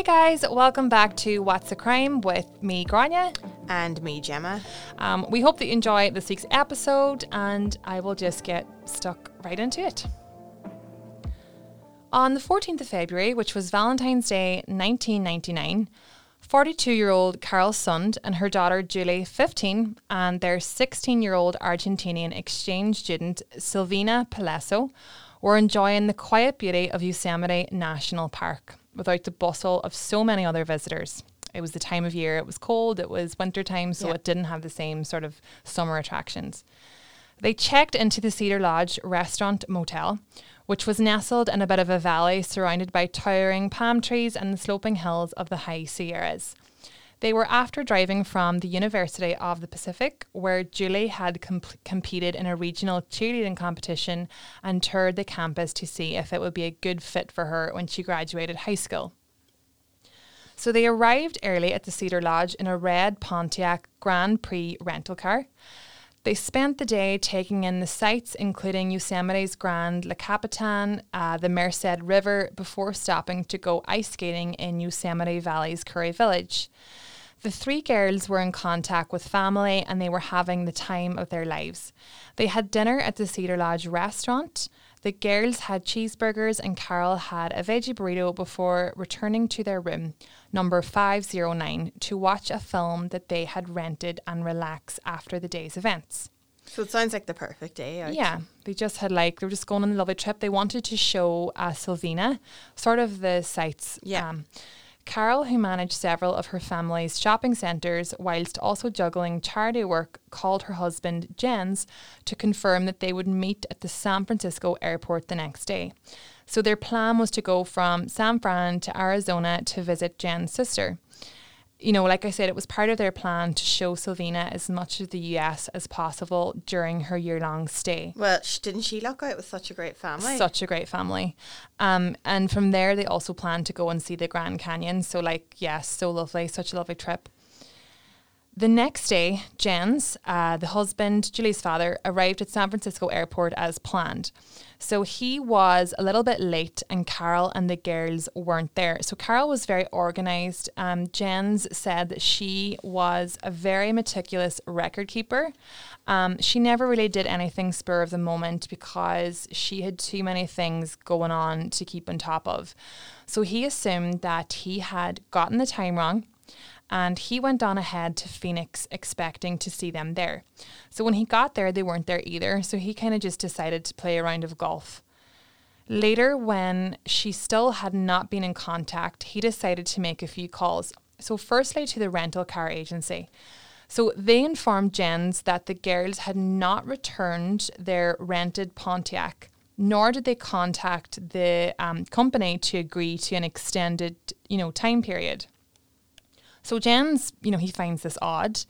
Hi, guys. Welcome back to What's a Crime with me, Grania. And me, Gemma. Um, we hope that you enjoy this week's episode, and I will just get stuck right into it. On the 14th of February, which was Valentine's Day 1999, 42 year old Carol Sund and her daughter Julie, 15, and their 16 year old Argentinian exchange student Silvina Pelosso were enjoying the quiet beauty of Yosemite National Park without the bustle of so many other visitors. It was the time of year, it was cold, it was winter time, so Yeah. it didn't have the same sort of summer attractions. They checked into the Cedar Lodge restaurant motel, which was nestled in a bit of a valley surrounded by towering palm trees and the sloping hills of the high Sierras. They were after driving from the University of the Pacific, where Julie had com- competed in a regional cheerleading competition and toured the campus to see if it would be a good fit for her when she graduated high school. So they arrived early at the Cedar Lodge in a red Pontiac Grand Prix rental car. They spent the day taking in the sights, including Yosemite's Grand La Capitan, uh, the Merced River, before stopping to go ice skating in Yosemite Valley's Curry Village. The three girls were in contact with family and they were having the time of their lives. They had dinner at the Cedar Lodge restaurant. The girls had cheeseburgers and Carol had a veggie burrito before returning to their room, number 509, to watch a film that they had rented and relax after the day's events. So it sounds like the perfect day. out. Yeah, they just had like they were just going on a lovely trip. They wanted to show uh, Silvina sort of the sights. Yeah. Um, Carol, who managed several of her family's shopping centres whilst also juggling charity work, called her husband Jens to confirm that they would meet at the San Francisco airport the next day. So their plan was to go from San Fran to Arizona to visit Jen's sister you know, like I said, it was part of their plan to show Silvina as much of the US as possible during her year long stay. Well, sh- didn't she look out with such a great family? Such a great family. Um, and from there, they also planned to go and see the Grand Canyon. So, like, yes, so lovely, such a lovely trip. The next day, Jens, uh, the husband, Julie's father, arrived at San Francisco airport as planned. So he was a little bit late, and Carol and the girls weren't there. So Carol was very organized. Um, Jens said that she was a very meticulous record keeper. Um, she never really did anything spur of the moment because she had too many things going on to keep on top of. So he assumed that he had gotten the time wrong and he went on ahead to Phoenix expecting to see them there. So when he got there, they weren't there either, so he kind of just decided to play a round of golf. Later, when she still had not been in contact, he decided to make a few calls. So, firstly, to the rental car agency. So, they informed Jens that the girls had not returned their rented Pontiac, nor did they contact the um, company to agree to an extended, you know, time period. So Jens, you know, he finds this odd.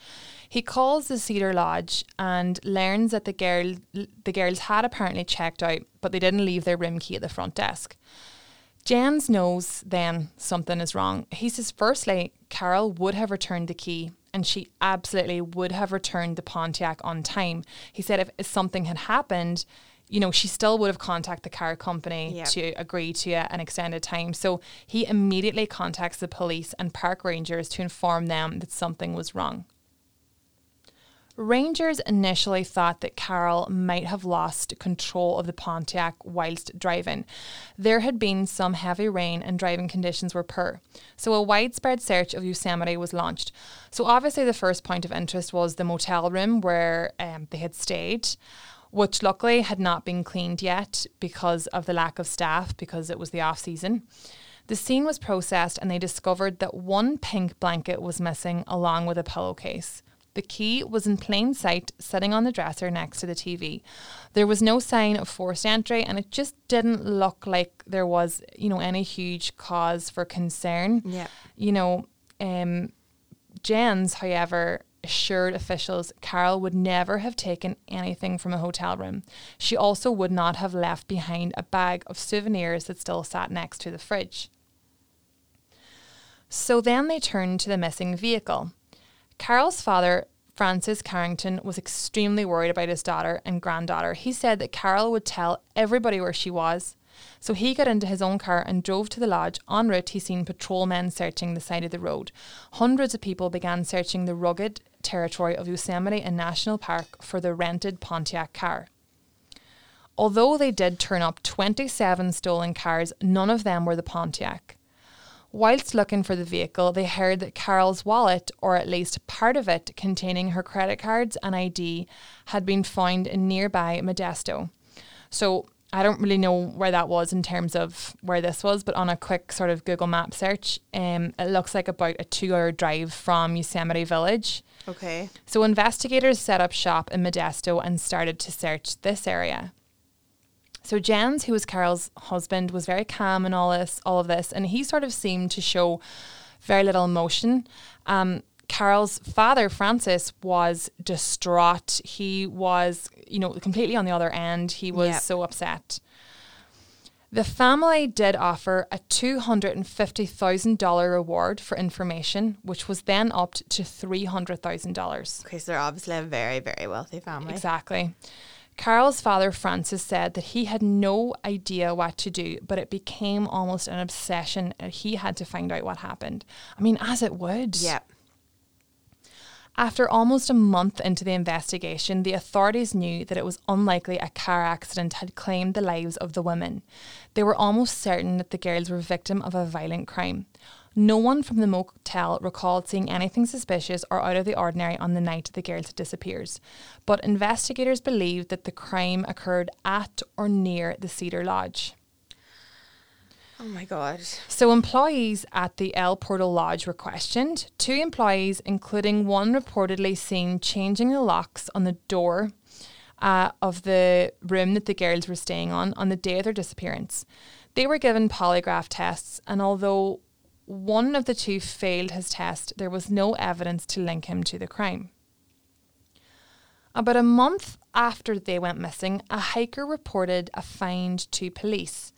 He calls the Cedar Lodge and learns that the girl the girls had apparently checked out, but they didn't leave their room key at the front desk. Jens knows then something is wrong. He says firstly, Carol would have returned the key and she absolutely would have returned the Pontiac on time. He said if, if something had happened, you know, she still would have contacted the car company Yeah. to agree to an extended time. So he immediately contacts the police and park rangers to inform them that something was wrong. Rangers initially thought that Carol might have lost control of the Pontiac whilst driving. There had been some heavy rain and driving conditions were poor. So a widespread search of Yosemite was launched. So obviously the first point of interest was the motel room where um, they had stayed which luckily had not been cleaned yet because of the lack of staff because it was the off season. The scene was processed and they discovered that one pink blanket was missing along with a pillowcase. The key was in plain sight, sitting on the dresser next to the TV. There was no sign of forced entry, and it just didn't look like there was, you know, any huge cause for concern. Yeah. You know, um, Jens, however, assured officials Carol would never have taken anything from a hotel room. She also would not have left behind a bag of souvenirs that still sat next to the fridge. So then they turned to the missing vehicle. Carol's father, Francis Carrington, was extremely worried about his daughter and granddaughter. He said that Carol would tell everybody where she was. So he got into his own car and drove to the lodge. En route, he seen patrolmen searching the side of the road. Hundreds of people began searching the rugged territory of Yosemite and National Park for the rented Pontiac car. Although they did turn up 27 stolen cars, none of them were the Pontiac. Whilst looking for the vehicle, they heard that Carol's wallet, or at least part of it containing her credit cards and ID, had been found in nearby Modesto. So I don't really know where that was in terms of where this was, but on a quick sort of Google Map search, um, it looks like about a two hour drive from Yosemite Village. Okay. So investigators set up shop in Modesto and started to search this area. So Jens, who was Carol's husband, was very calm in all this, all of this, and he sort of seemed to show very little emotion. Um, Carol's father, Francis, was distraught. He was, you know, completely on the other end. He was Yep. so upset. The family did offer a $250,000 reward for information, which was then upped to $300,000. Okay, so they're obviously a very, very wealthy family. Exactly. Carol's father, Francis, said that he had no idea what to do, but it became almost an obsession and he had to find out what happened. I mean, as it would. Yep. After almost a month into the investigation, the authorities knew that it was unlikely a car accident had claimed the lives of the women. They were almost certain that the girls were victim of a violent crime. No one from the motel recalled seeing anything suspicious or out of the ordinary on the night the girls had disappeared. But investigators believe that the crime occurred at or near the Cedar Lodge. Oh my God. So, employees at the El Portal Lodge were questioned. Two employees, including one reportedly seen changing the locks on the door uh, of the room that the girls were staying on on the day of their disappearance. They were given polygraph tests, and although one of the two failed his test, there was no evidence to link him to the crime. About a month after they went missing, a hiker reported a find to police.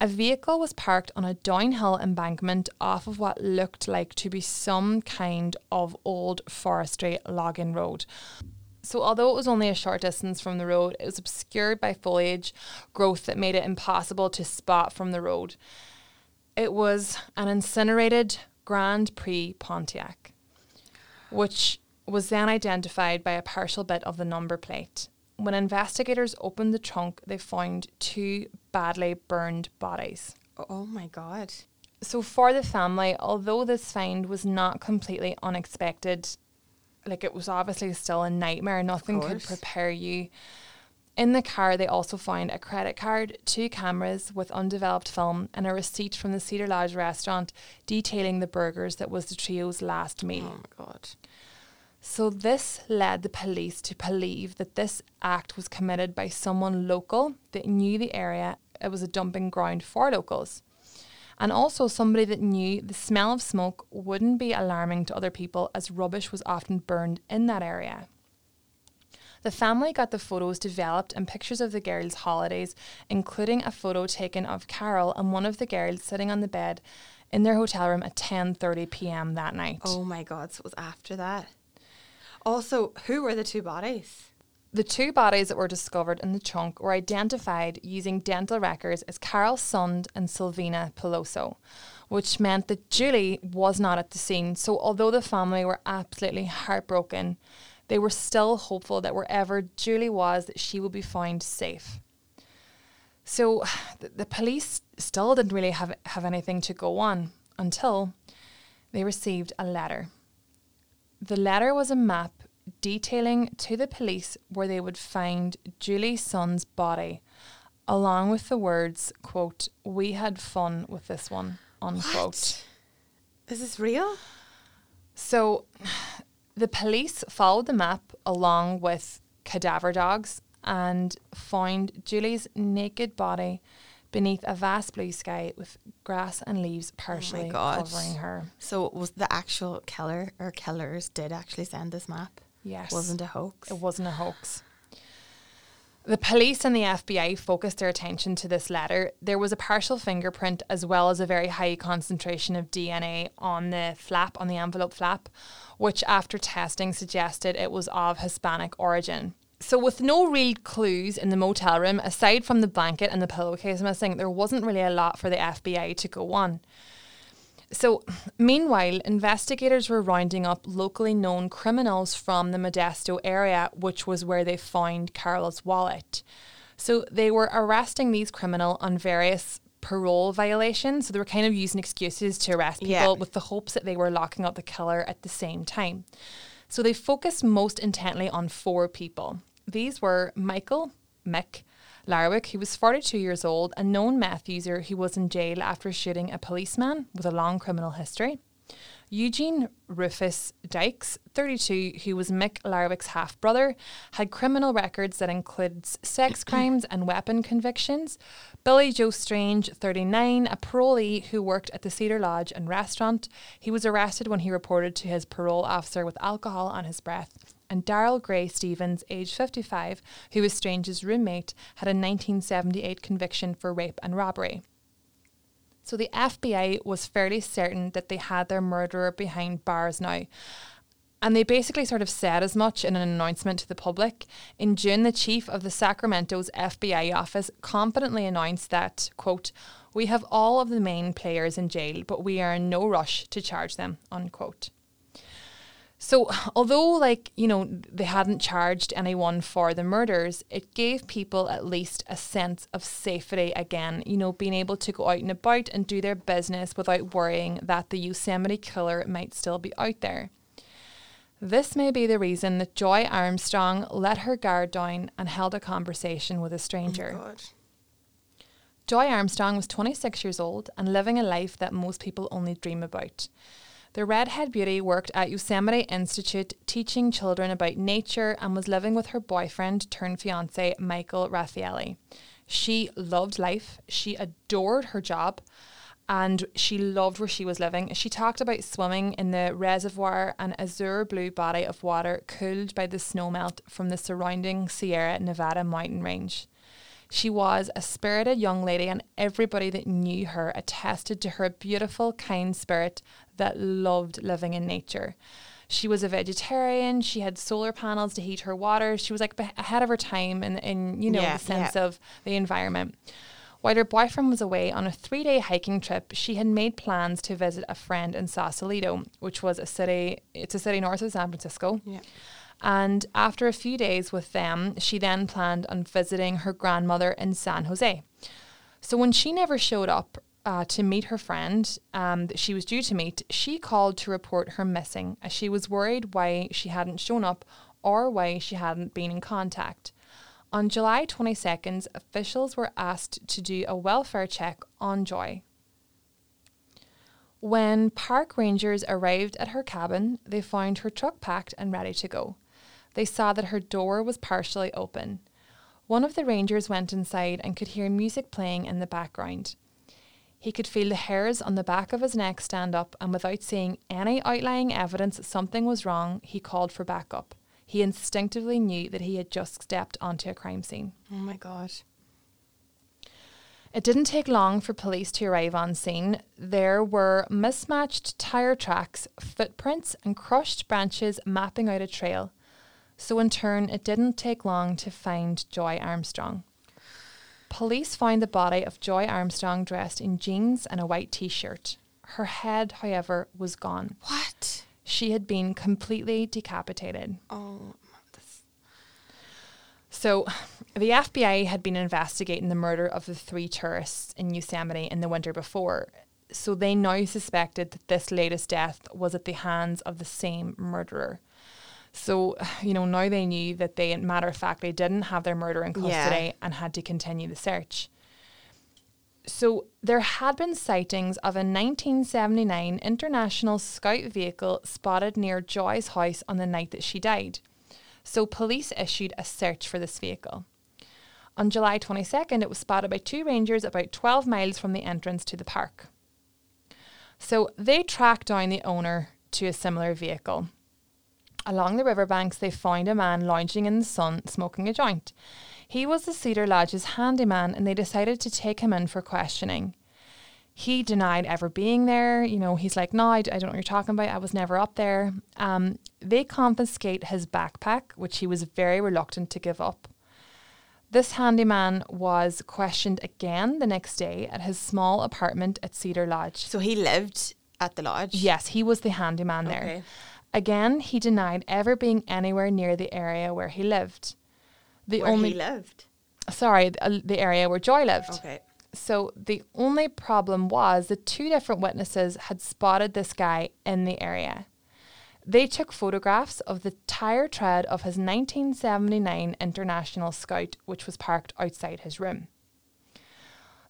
A vehicle was parked on a downhill embankment off of what looked like to be some kind of old forestry logging road. So, although it was only a short distance from the road, it was obscured by foliage growth that made it impossible to spot from the road. It was an incinerated Grand Prix Pontiac, which was then identified by a partial bit of the number plate. When investigators opened the trunk, they found two badly burned bodies. Oh, oh my God. So, for the family, although this find was not completely unexpected, like it was obviously still a nightmare, nothing could prepare you. In the car, they also found a credit card, two cameras with undeveloped film, and a receipt from the Cedar Lodge restaurant detailing the burgers that was the trio's last meal. Oh my God. So this led the police to believe that this act was committed by someone local that knew the area. It was a dumping ground for locals. And also somebody that knew the smell of smoke wouldn't be alarming to other people as rubbish was often burned in that area. The family got the photos developed and pictures of the girls' holidays, including a photo taken of Carol and one of the girls sitting on the bed in their hotel room at 10:30 p.m. that night. Oh my God. So it was after that. Also, who were the two bodies? The two bodies that were discovered in the trunk were identified using dental records as Carol Sund and Silvina Pelosso, which meant that Julie was not at the scene. So, although the family were absolutely heartbroken, they were still hopeful that wherever Julie was, that she would be found safe. So, the, the police still didn't really have, have anything to go on until they received a letter. The letter was a map detailing to the police where they would find Julie Sund's body, along with the words, quote, we had fun with this one, unquote. What? Is this real? So the police followed the map along with cadaver dogs and found Julie's naked body beneath a vast blue sky with grass and leaves oh partially God. covering her. So was the actual killer or killers did actually send this map? Yes. It wasn't a hoax. It wasn't a hoax. The police and the FBI focused their attention to this letter. There was a partial fingerprint as well as a very high concentration of DNA on the flap, on the envelope flap, which after testing suggested it was of Hispanic origin. So, with no real clues in the motel room, aside from the blanket and the pillowcase missing, there wasn't really a lot for the FBI to go on. So, meanwhile, investigators were rounding up locally known criminals from the Modesto area, which was where they found Carol's wallet. So, they were arresting these criminals on various parole violations. So, they were kind of using excuses to arrest people Yeah. with the hopes that they were locking up the killer at the same time. So, they focused most intently on four people. These were Michael, Mick, Larwick, who was 42 years old, a known meth user who was in jail after shooting a policeman with a long criminal history. Eugene Rufus Dykes, 32, who was Mick Larwick's half brother, had criminal records that includes sex crimes and weapon convictions. Billy Joe Strange, 39, a parolee who worked at the Cedar Lodge and restaurant. He was arrested when he reported to his parole officer with alcohol on his breath. And Darrell Gray Stephens, age 55, who was Strange's roommate, had a 1978 conviction for rape and robbery. So the FBI was fairly certain that they had their murderer behind bars now. And they basically sort of said as much in an announcement to the public. In June, the chief of the Sacramento's FBI office confidently announced that, quote, we have all of the main players in jail, but we are in no rush to charge them, unquote. So, although, like, you know, they hadn't charged anyone for the murders, it gave people at least a sense of safety again, you know, being able to go out and about and do their business without worrying that the Yosemite killer might still be out there. This may be the reason that Joy Armstrong let her guard down and held a conversation with a stranger. Oh, God. Joy Armstrong was 26 years old and living a life that most people only dream about. The redhead beauty worked at Yosemite Institute teaching children about nature and was living with her boyfriend turned fiance Michael Raffaelli. She loved life, she adored her job, and she loved where she was living. She talked about swimming in the reservoir, an azure blue body of water cooled by the snowmelt from the surrounding Sierra Nevada mountain range. She was a spirited young lady, and everybody that knew her attested to her beautiful, kind spirit that loved living in nature. She was a vegetarian. She had solar panels to heat her water. She was like ahead of her time in, in you know, Yeah, the sense yeah. of the environment. While her boyfriend was away on a three day hiking trip, she had made plans to visit a friend in Sausalito, which was a city, it's a city north of San Francisco. Yeah. And after a few days with them, she then planned on visiting her grandmother in San Jose. So when she never showed up uh, to meet her friend um, that she was due to meet, she called to report her missing as she was worried why she hadn't shown up or why she hadn't been in contact. On July 22nd, officials were asked to do a welfare check on Joy. When park rangers arrived at her cabin, they found her truck packed and ready to go. They saw that her door was partially open. One of the rangers went inside and could hear music playing in the background. He could feel the hairs on the back of his neck stand up, and without seeing any outlying evidence that something was wrong, he called for backup. He instinctively knew that he had just stepped onto a crime scene. Oh my God. It didn't take long for police to arrive on scene. There were mismatched tyre tracks, footprints, and crushed branches mapping out a trail. So, in turn, it didn't take long to find Joy Armstrong. Police found the body of Joy Armstrong dressed in jeans and a white t shirt. Her head, however, was gone. What? She had been completely decapitated. Oh, this, So, the FBI had been investigating the murder of the three tourists in Yosemite in the winter before. So, they now suspected that this latest death was at the hands of the same murderer. So, you know, now they knew that they, matter of fact, they didn't have their murderer in custody Yeah. and had to continue the search. So, there had been sightings of a 1979 International Scout vehicle spotted near Joy's house on the night that she died. So, police issued a search for this vehicle. On July 22nd, it was spotted by two rangers about 12 miles from the entrance to the park. So, they tracked down the owner to a similar vehicle. Along the riverbanks, they found a man lounging in the sun smoking a joint. He was the Cedar Lodge's handyman, and they decided to take him in for questioning. He denied ever being there. You know, he's like, no, I don't know what you're talking about. I was never up there. Um, they confiscate his backpack, which he was very reluctant to give up. This handyman was questioned again the next day at his small apartment at Cedar Lodge. So he lived at the lodge. Yes, he was the handyman there. Okay. Again, he denied ever being anywhere near the area where he lived. The Where only he lived. sorry, the, uh, the area where Joy lived. Okay. So the only problem was the two different witnesses had spotted this guy in the area. They took photographs of the tire tread of his 1979 International Scout, which was parked outside his room.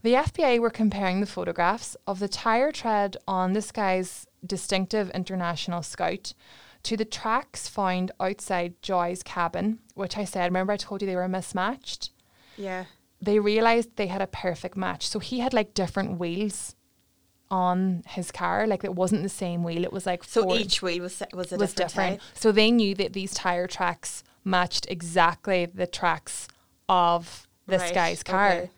The FBI were comparing the photographs of the tire tread on this guy's distinctive International Scout to the tracks found outside Joy's cabin, which I said, remember I told you they were mismatched? Yeah. they realized they had a perfect match. So he had like different wheels on his car. Like it wasn't the same wheel. It was like So four- each wheel was was a was different, different. So they knew that these tire tracks matched exactly the tracks of this Right, guy's car. okay.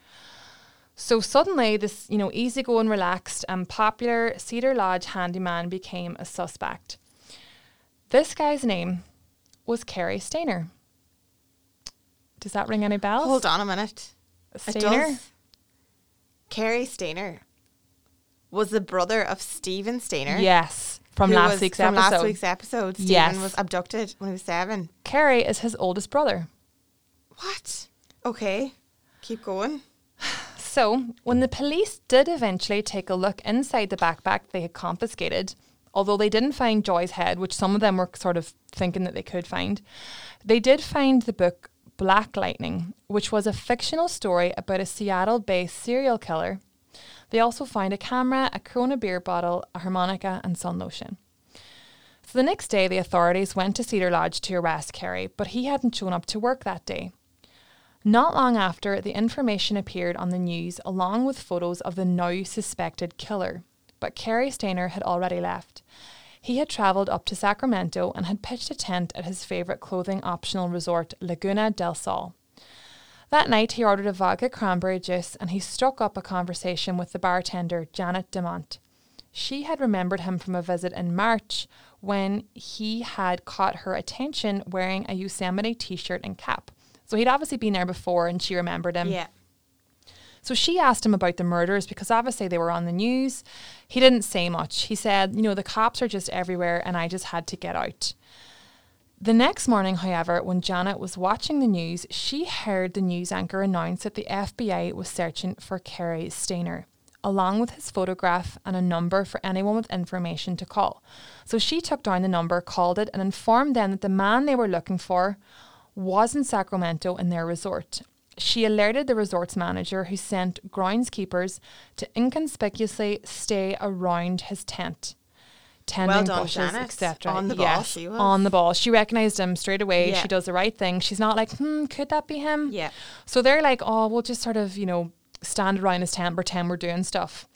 So suddenly, this you know easygoing, relaxed, and popular Cedar Lodge handyman became a suspect. This guy's name was Cary Stayner. Does that ring any bells? Hold on a minute. Stayner. Cary Stayner was the brother of Steven Stayner. Yes, from last week's from episode. last week's episode, Steven Yes. was abducted when he was seven. Cary is his oldest brother. What? Okay. Keep going. So, when the police did eventually take a look inside the backpack they had confiscated, although they didn't find Joy's head, which some of them were sort of thinking that they could find, they did find the book Black Lightning, which was a fictional story about a Seattle based serial killer. They also found a camera, a Corona beer bottle, a harmonica, and sun lotion. So the next day, the authorities went to Cedar Lodge to arrest Cary, but he hadn't shown up to work that day. Not long after, the information appeared on the news along with photos of the now suspected killer. But Cary Stayner had already left. He had travelled up to Sacramento and had pitched a tent at his favourite clothing optional resort, Laguna del Sol. That night, he ordered a vodka cranberry juice and he struck up a conversation with the bartender, Janet DeMont. She had remembered him from a visit in March when he had caught her attention wearing a Yosemite t shirt and cap. So he'd obviously been there before and she remembered him. yeah. So she asked him about the murders because obviously they were on the news. He didn't say much. He said, you know, the cops are just everywhere and I just had to get out. The next morning, however, when Janet was watching the news, she heard the news anchor announce that the FBI was searching for Cary Stayner, along with his photograph and a number for anyone with information to call. So she took down the number, called it, and informed them that the man they were looking for was in Sacramento in their resort. She alerted the resort's manager, who sent groundskeepers to inconspicuously stay around his tent. Tending Well done, bushes, etc. On the ball she was. On the ball. She recognized him straight away. Yeah. She does the right thing. She's not like, hmm, could that be him? Yeah. So they're like, oh, we'll just sort of, you know, stand around his tent, pretend we're doing stuff.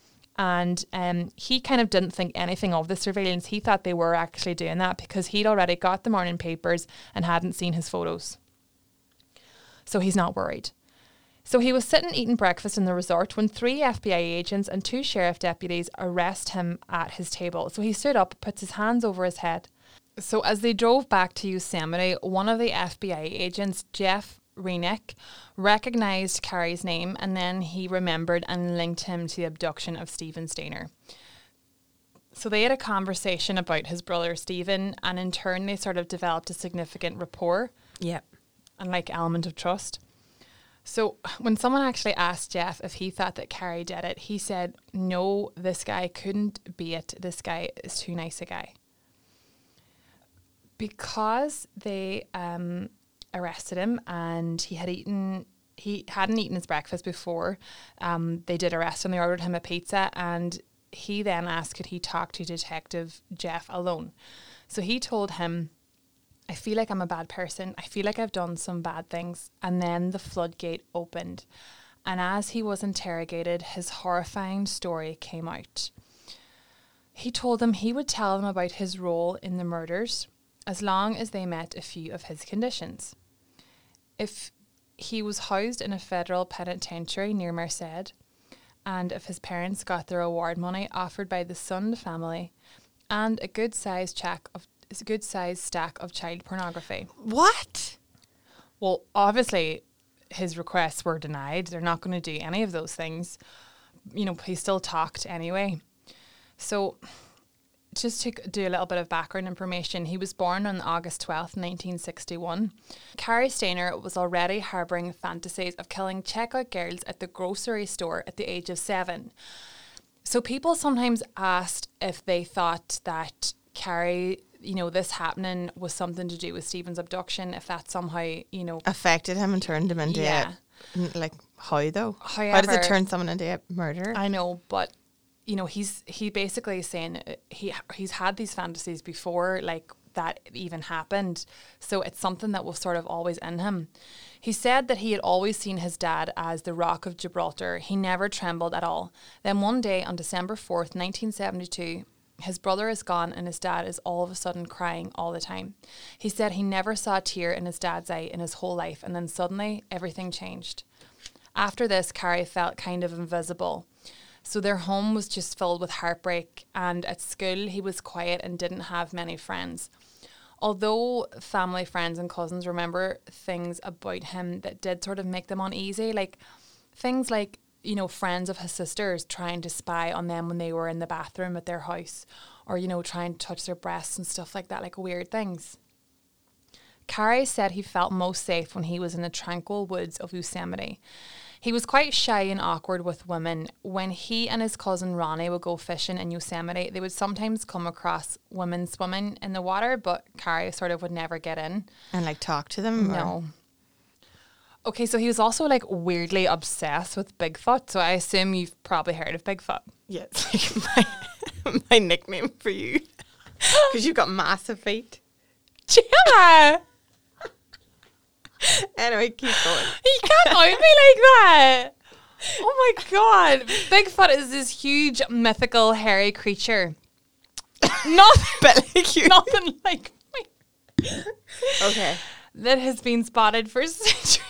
And um, he kind of didn't think anything of the surveillance. He thought they were actually doing that because he'd already got the morning papers and hadn't seen his photos. So he's not worried. So he was sitting eating breakfast in the resort when three FBI agents and two sheriff deputies arrest him at his table. So he stood up, puts his hands over his head. So as they drove back to Yosemite, one of the FBI agents, Jeff Rinek, recognized Cary's name and then he remembered and linked him to the abduction of Steven Stayner. So they had a conversation about his brother Steven, and in turn, they sort of developed a significant rapport Yeah. and like element of trust. So when someone actually asked Jeff if he thought that Cary did it, he said, "No, this guy couldn't be it. This guy is too nice a guy." Because they um, arrested him and he had eaten, he hadn't eaten his breakfast before. Um, they did arrest him. They ordered him a pizza, and he then asked, "Could he talk to Detective Jeff alone?" So he told him. I feel like I'm a bad person. I feel like I've done some bad things. And then the floodgate opened. And as he was interrogated, his horrifying story came out. He told them he would tell them about his role in the murders as long as they met a few of his conditions. If he was housed in a federal penitentiary near Merced, and if his parents got the reward money offered by the Sund family, and a good sized check of a good sized stack of child pornography. What? Well, obviously, his requests were denied. They're not going to do any of those things. You know, he still talked anyway. So, just to do a little bit of background information, he was born on August 12th, 1961. Cary Stayner was already harbouring fantasies of killing checkout girls at the grocery store at the age of seven. So, people sometimes asked if they thought that Cary, you know, this happening was something to do with Steven's abduction, if that somehow, you know, Affected him and turned him into Yeah. a, like how though? how does it turn someone into a murderer? I know, but you know, he's he basically saying uh, he he's had these fantasies before, like that even happened. So it's something that was sort of always in him. He said that he had always seen his dad as the Rock of Gibraltar. He never trembled at all. Then one day on December fourth, nineteen seventy two. His brother is gone and his dad is all of a sudden crying all the time. He said he never saw a tear in his dad's eye in his whole life, and then suddenly everything changed. After this, Cary felt kind of invisible. So their home was just filled with heartbreak, and at school, he was quiet and didn't have many friends. Although family, friends, and cousins remember things about him that did sort of make them uneasy, like things like, you know, friends of his sisters trying to spy on them when they were in the bathroom at their house, or, you know, trying to touch their breasts and stuff like that, like weird things. Cary said he felt most safe when he was in the tranquil woods of Yosemite. He was quite shy and awkward with women. When he and his cousin Ronnie would go fishing in Yosemite, they would sometimes come across women swimming in the water, but Cary sort of would never get in. and like talk to them? or- No. Okay, so he was also like weirdly obsessed with Bigfoot. So I assume you've probably heard of Bigfoot. Yeah, it's like my, my nickname for you. Because you've got massive feet. Gemma! Anyway, keep going. You can't out me like that. Oh my god. Bigfoot is this huge mythical hairy creature. Nothing like you. nothing like me. Okay. That has been spotted for centuries.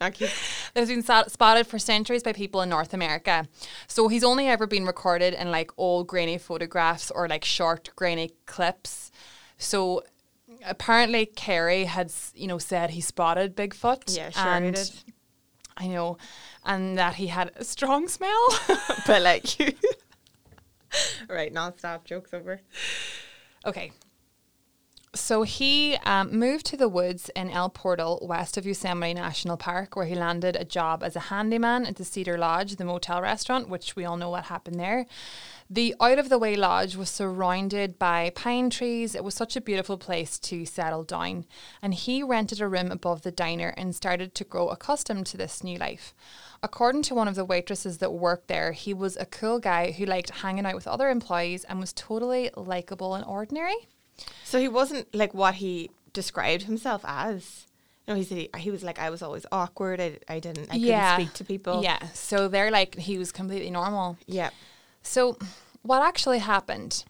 Now keep. that has been spotted for centuries by people in North America. So he's only ever been recorded in like old grainy photographs or like short grainy clips. So apparently Cary had, you know, said he spotted Bigfoot. Yeah, sure he and did. I know, and that he had a strong smell. But like you. right, non-stop jokes over. okay. So he um, moved to the woods in El Portal, west of Yosemite National Park, where he landed a job as a handyman at the Cedar Lodge, the motel restaurant, which we all know what happened there. The out of the way lodge was surrounded by pine trees. It was such a beautiful place to settle down. And he rented a room above the diner and started to grow accustomed to this new life. According to one of the waitresses that worked there, he was a cool guy who liked hanging out with other employees and was totally likable and ordinary. So he wasn't like what he described himself as. No, he said he, was like I was always awkward. I, I didn't. I couldn't speak to people. Yeah. So they're like, he was completely normal. Yeah. So, what actually happened?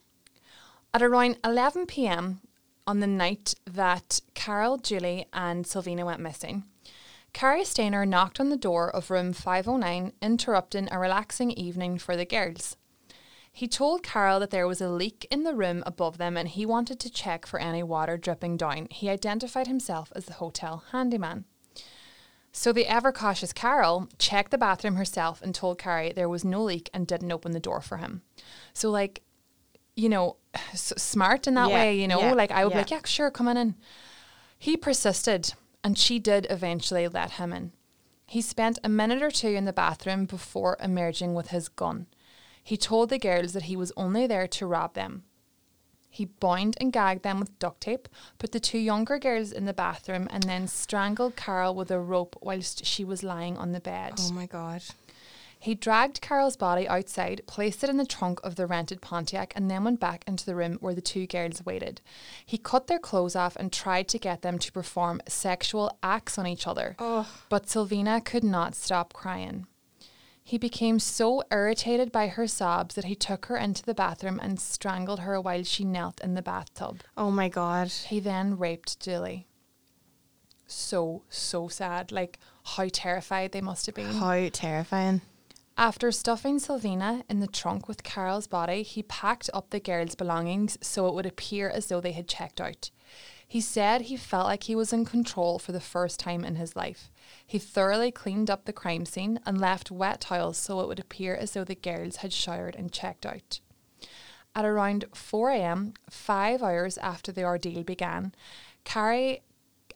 At around 11 pm on the night that Carol, Julie, and Silvina went missing, Cary Stayner knocked on the door of room 509, interrupting a relaxing evening for the girls. He told Carol that there was a leak in the room above them and he wanted to check for any water dripping down. He identified himself as the hotel handyman. So the ever cautious Carol checked the bathroom herself and told Cary there was no leak and didn't open the door for him. So like, you know, s- smart in that Yeah, way, you know, yeah, like I would be yeah. like, yeah, sure, come on in. He persisted and she did eventually let him in. He spent a minute or two in the bathroom before emerging with his gun. He told the girls that he was only there to rob them. He bound and gagged them with duct tape, put the two younger girls in the bathroom, and then strangled Carol with a rope whilst she was lying on the bed. Oh my god. He dragged Carol's body outside, placed it in the trunk of the rented Pontiac, and then went back into the room where the two girls waited. He cut their clothes off and tried to get them to perform sexual acts on each other. Oh. But Silvina could not stop crying. He became so irritated by her sobs that he took her into the bathroom and strangled her while she knelt in the bathtub. Oh my god. He then raped Julie. So, so sad. Like, how terrified they must have been. How terrifying. After stuffing Silvina in the trunk with Carol's body, he packed up the girls' belongings so it would appear as though they had checked out. He said he felt like he was in control for the first time in his life. He thoroughly cleaned up the crime scene and left wet towels so it would appear as though the girls had showered and checked out. At around 4 am, five hours after the ordeal began, Cary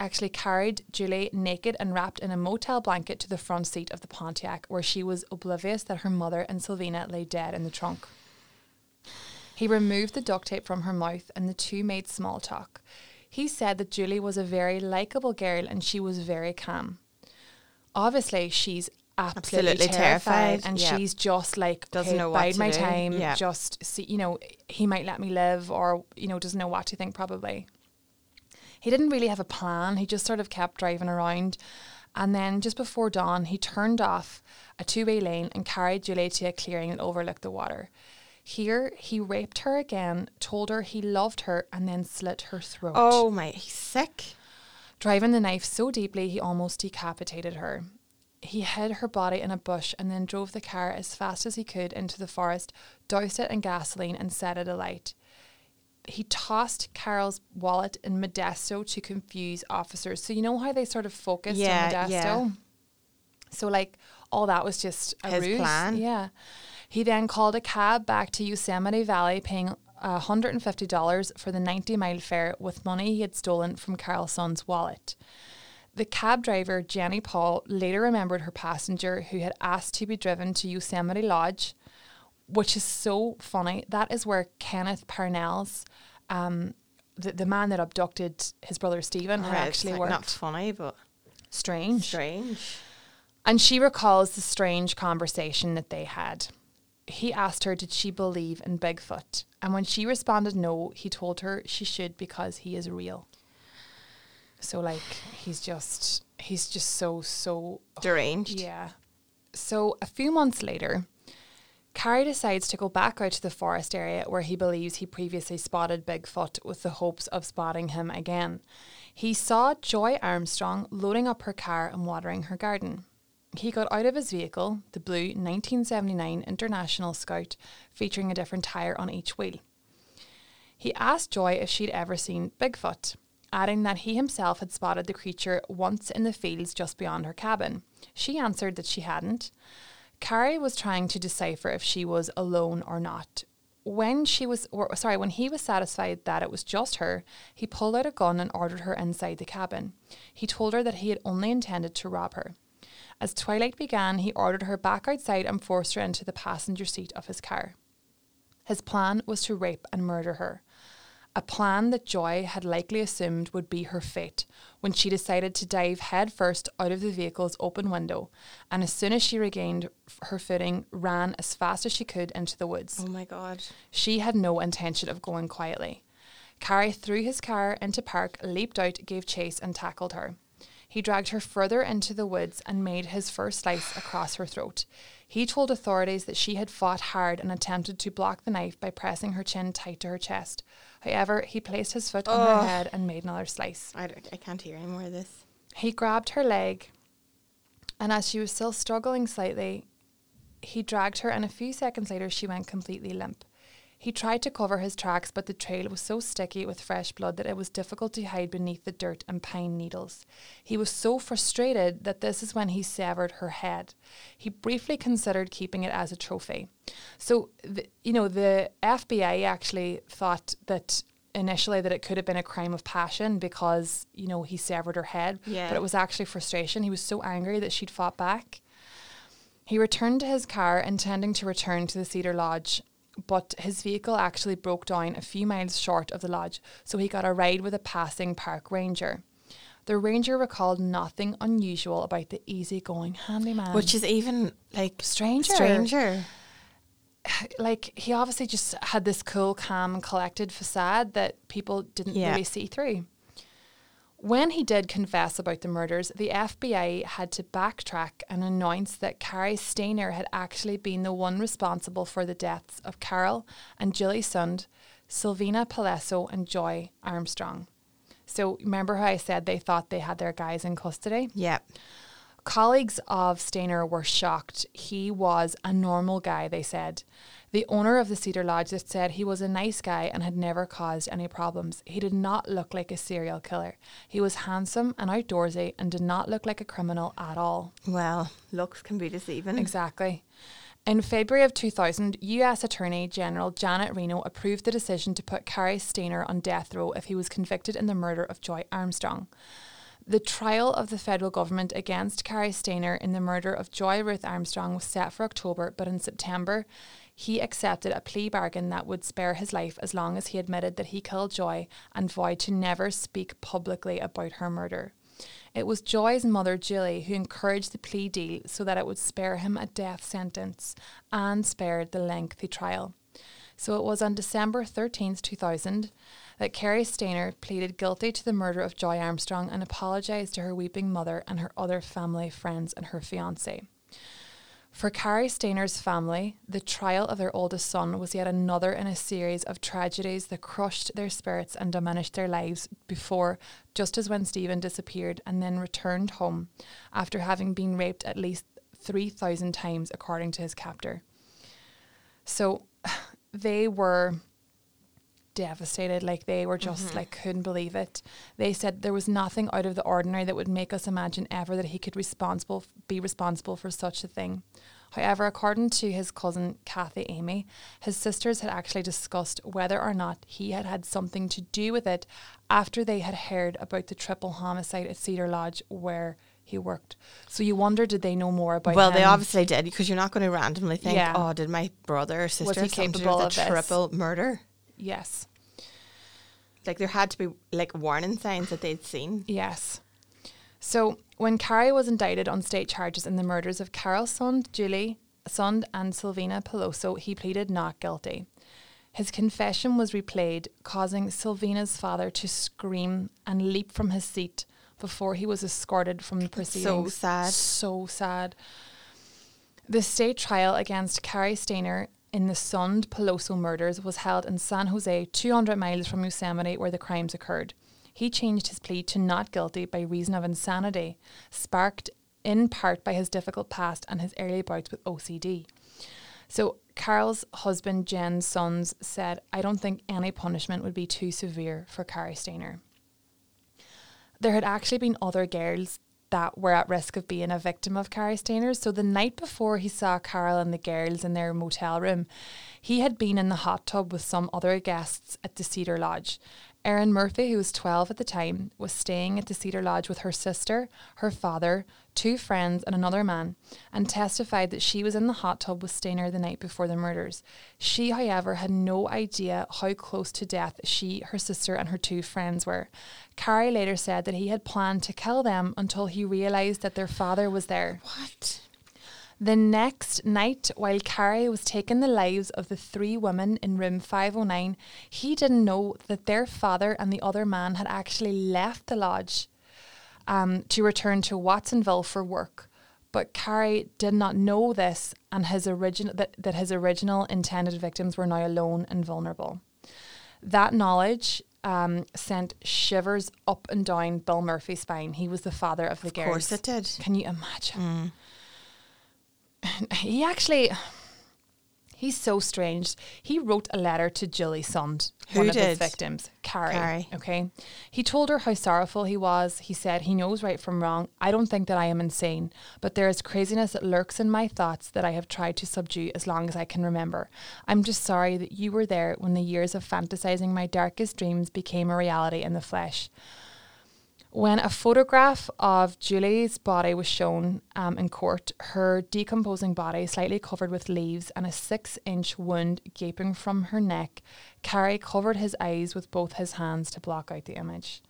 actually carried Julie naked and wrapped in a motel blanket to the front seat of the Pontiac, where she was oblivious that her mother and Silvina lay dead in the trunk. He removed the duct tape from her mouth and the two made small talk. He said that Julie was a very likable girl and she was very calm. Obviously, she's absolutely, absolutely terrified, terrified, and yeah. she's just like doesn't okay, know bide my do. time yeah. just see you know he might let me live or you know doesn't know what to think probably he didn't really have a plan. He just sort of kept driving around. And then just before dawn, he turned off a two way lane and carried Julie to a clearing that overlooked the water. Here, he raped her again, told her he loved her, and then slit her throat. Oh my, he's sick. Driving the knife so deeply, he almost decapitated her. He hid her body in a bush and then drove the car as fast as he could into the forest, doused it in gasoline, and set it alight he tossed Carol's wallet in Modesto to confuse officers. So you know how they sort of focused yeah, on Modesto? Yeah. So like all that was just a his ruse. plan. Yeah. He then called a cab back to Yosemite Valley, paying $150 for the 90 mile fare with money he had stolen from Carol Sund's wallet. The cab driver, Jenny Paul, later remembered her passenger who had asked to be driven to Yosemite Lodge which is so funny. That is where Kenneth Parnell's, um, the, the man that abducted his brother Steven, had actually like worked. Not funny, but strange. Strange. And she recalls the strange conversation that they had. He asked her, Did she believe in Bigfoot? And when she responded no, he told her she should because he is real. So, like, he's just, he's just so, so deranged. Yeah. So, a few months later, Cary decides to go back out to the forest area where he believes he previously spotted Bigfoot with the hopes of spotting him again. He saw Joy Armstrong loading up her car and watering her garden. He got out of his vehicle, the blue 1979 International Scout, featuring a different tyre on each wheel. He asked Joy if she'd ever seen Bigfoot, adding that he himself had spotted the creature once in the fields just beyond her cabin. She answered that she hadn't, Cary was trying to decipher if she was alone or not. When she was, or, sorry, when he was satisfied that it was just her, he pulled out a gun and ordered her inside the cabin. He told her that he had only intended to rob her. As twilight began, he ordered her back outside and forced her into the passenger seat of his car. His plan was to rape and murder her a plan that Joy had likely assumed would be her fate when she decided to dive headfirst out of the vehicle's open window and as soon as she regained her footing ran as fast as she could into the woods. Oh my god. She had no intention of going quietly. Cary threw his car into park, leaped out, gave chase and tackled her. He dragged her further into the woods and made his first slice across her throat. He told authorities that she had fought hard and attempted to block the knife by pressing her chin tight to her chest. However, he placed his foot on her head and made another slice. I, I can't hear any more of this. He grabbed her leg, and as she was still struggling slightly, he dragged her, and a few seconds later, she went completely limp. He tried to cover his tracks, but the trail was so sticky with fresh blood that it was difficult to hide beneath the dirt and pine needles. He was so frustrated that this is when he severed her head. He briefly considered keeping it as a trophy. So, the, you know, the FBI actually thought that initially that it could have been a crime of passion because, you know, he severed her head. Yeah. But it was actually frustration. He was so angry that she'd fought back. He returned to his car, intending to return to the Cedar Lodge but his vehicle actually broke down a few miles short of the lodge, so he got a ride with a passing park ranger. The ranger recalled nothing unusual about the easygoing handyman. Which is even like stranger. Stranger. Like he obviously just had this cool, calm, collected facade that people didn't yeah. really see through. When he did confess about the murders, the FBI had to backtrack and announce that Cary Stayner had actually been the one responsible for the deaths of Carol and Julie Sund, Silvina Pelosi, and Joy Armstrong. So remember how I said they thought they had their guys in custody? Yep. Colleagues of Stayner were shocked. He was a normal guy, they said. The owner of the Cedar Lodge said he was a nice guy and had never caused any problems. He did not look like a serial killer. He was handsome and outdoorsy and did not look like a criminal at all. Well, looks can be deceiving. Exactly. In February of 2000, US Attorney General Janet Reno approved the decision to put Cary Stayner on death row if he was convicted in the murder of Joy Armstrong. The trial of the federal government against Cary Stayner in the murder of Joy Ruth Armstrong was set for October, but in September, he accepted a plea bargain that would spare his life as long as he admitted that he killed Joy and vowed to never speak publicly about her murder. It was Joy's mother, Julie, who encouraged the plea deal so that it would spare him a death sentence and spared the lengthy trial. So it was on December 13th, 2000, that Cary Stayner pleaded guilty to the murder of Joy Armstrong and apologised to her weeping mother and her other family, friends, and her fiance. For Cary Stayner's family, the trial of their oldest son was yet another in a series of tragedies that crushed their spirits and diminished their lives before, just as when Steven disappeared and then returned home after having been raped at least 3,000 times, according to his captor. So they were devastated. Like they were just mm-hmm. like couldn't believe it. They said there was nothing out of the ordinary that would make us imagine ever that he could responsible be responsible for such a thing. However, according to his cousin Kathy Amy, his sisters had actually discussed whether or not he had had something to do with it after they had heard about the triple homicide at Cedar Lodge where he worked. So you wonder, did they know more about? Well, him? they obviously did because you're not going to randomly think, yeah. "Oh, did my brother or sister was he capable of triple murder?" Yes. Like there had to be like warning signs that they'd seen. Yes. So when Cary was indicted on state charges in the murders of Carol Sund, Julie Sund, and Silvina Pelosso, he pleaded not guilty. His confession was replayed, causing Silvina's father to scream and leap from his seat before he was escorted from the proceedings. So sad. So sad. The state trial against Cary Stayner in the Sund Pelosso murders was held in San Jose, 200 miles from Yosemite, where the crimes occurred. He changed his plea to not guilty by reason of insanity, sparked in part by his difficult past and his early bouts with OCD. So, Carol's husband, Jens Sund, said, I don't think any punishment would be too severe for Cary Stayner. There had actually been other girls that were at risk of being a victim of Cary Stayner's. So the night before he saw Carol and the girls in their motel room, he had been in the hot tub with some other guests at the Cedar Lodge. Erin Murphy, who was 12 at the time, was staying at the Cedar Lodge with her sister, her father, two friends, and another man, and testified that she was in the hot tub with Stayner the night before the murders. She, however, had no idea how close to death she, her sister, and her two friends were. Cary later said that he had planned to kill them until he realised that their father was there. What? The next night, while Cary was taking the lives of the three women in room 509, he didn't know that their father and the other man had actually left the lodge um, to return to Watsonville for work. But Cary did not know this and his original that, that his original intended victims were now alone and vulnerable. That knowledge um, sent shivers up and down Bill Murphy's spine. He was the father of the girls. Of course it did. Can you imagine? Mm. He actually he's so strange. He wrote a letter to Julie Sund, Who one did? of his victims, Carrie, Cary. Okay. He told her how sorrowful he was. He said, He knows right from wrong. I don't think that I am insane, but there is craziness that lurks in my thoughts that I have tried to subdue as long as I can remember. I'm just sorry that you were there when the years of fantasizing my darkest dreams became a reality in the flesh. When a photograph of Julie's body was shown um, in court, her decomposing body, slightly covered with leaves, and a six inch wound gaping from her neck, Cary covered his eyes with both his hands to block out the image.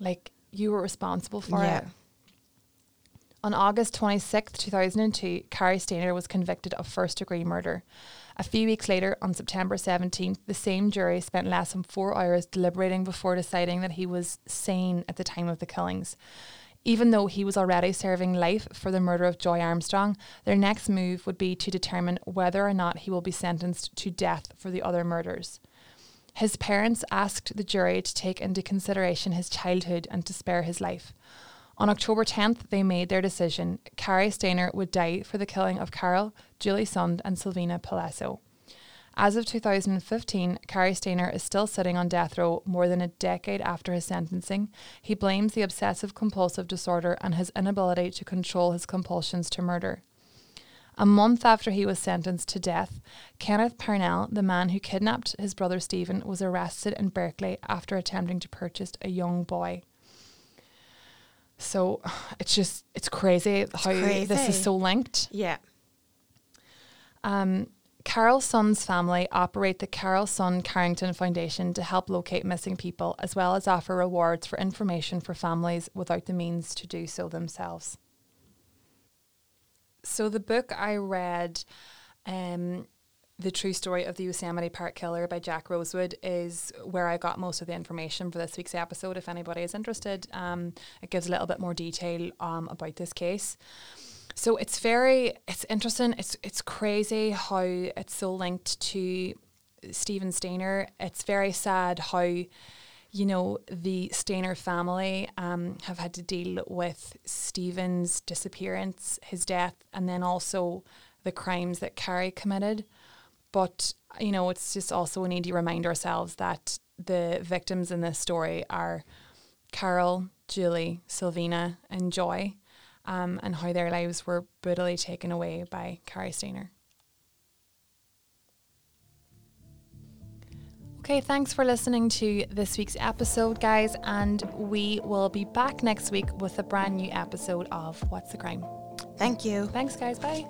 Like, you were responsible for yeah. it. On August 26, 2002, Cary Stayner was convicted of first degree murder. A few weeks later, on September 17th, the same jury spent less than four hours deliberating before deciding that he was sane at the time of the killings. Even though he was already serving life for the murder of Joy Armstrong, their next move would be to determine whether or not he will be sentenced to death for the other murders. His parents asked the jury to take into consideration his childhood and to spare his life. On October 10th, they made their decision. Cary Stayner would die for the killing of Carol, Julie Sund, and Silvina Pelosso. As of 2015, Cary Stayner is still sitting on death row more than a decade after his sentencing. He blames the obsessive compulsive disorder and his inability to control his compulsions to murder. A month after he was sentenced to death, Kenneth Parnell, the man who kidnapped his brother Steven, was arrested in Berkeley after attempting to purchase a young boy. So it's just it's crazy it's how crazy. this is so linked. Yeah. Um, Carol Sund's family operate the Carol Sund Carrington Foundation to help locate missing people, as well as offer rewards for information for families without the means to do so themselves. So the book I read, um, the True Story of the Yosemite Park Killer by Jack Rosewood is where I got most of the information for this week's episode. If anybody is interested, um, it gives a little bit more detail um, about this case. So it's very, it's interesting. It's it's crazy how it's so linked to Steven Stayner. It's very sad how, you know, the Stayner family um, have had to deal with Steven's disappearance, his death, and then also the crimes that Cary committed. But, you know, it's just also we need to remind ourselves that the victims in this story are Carol, Julie, Silvina, and Joy, um, and how their lives were brutally taken away by Cary Stayner. Okay, thanks for listening to this week's episode, guys, and we will be back next week with a brand new episode of What's the Crime. Thank you. Thanks, guys. Bye.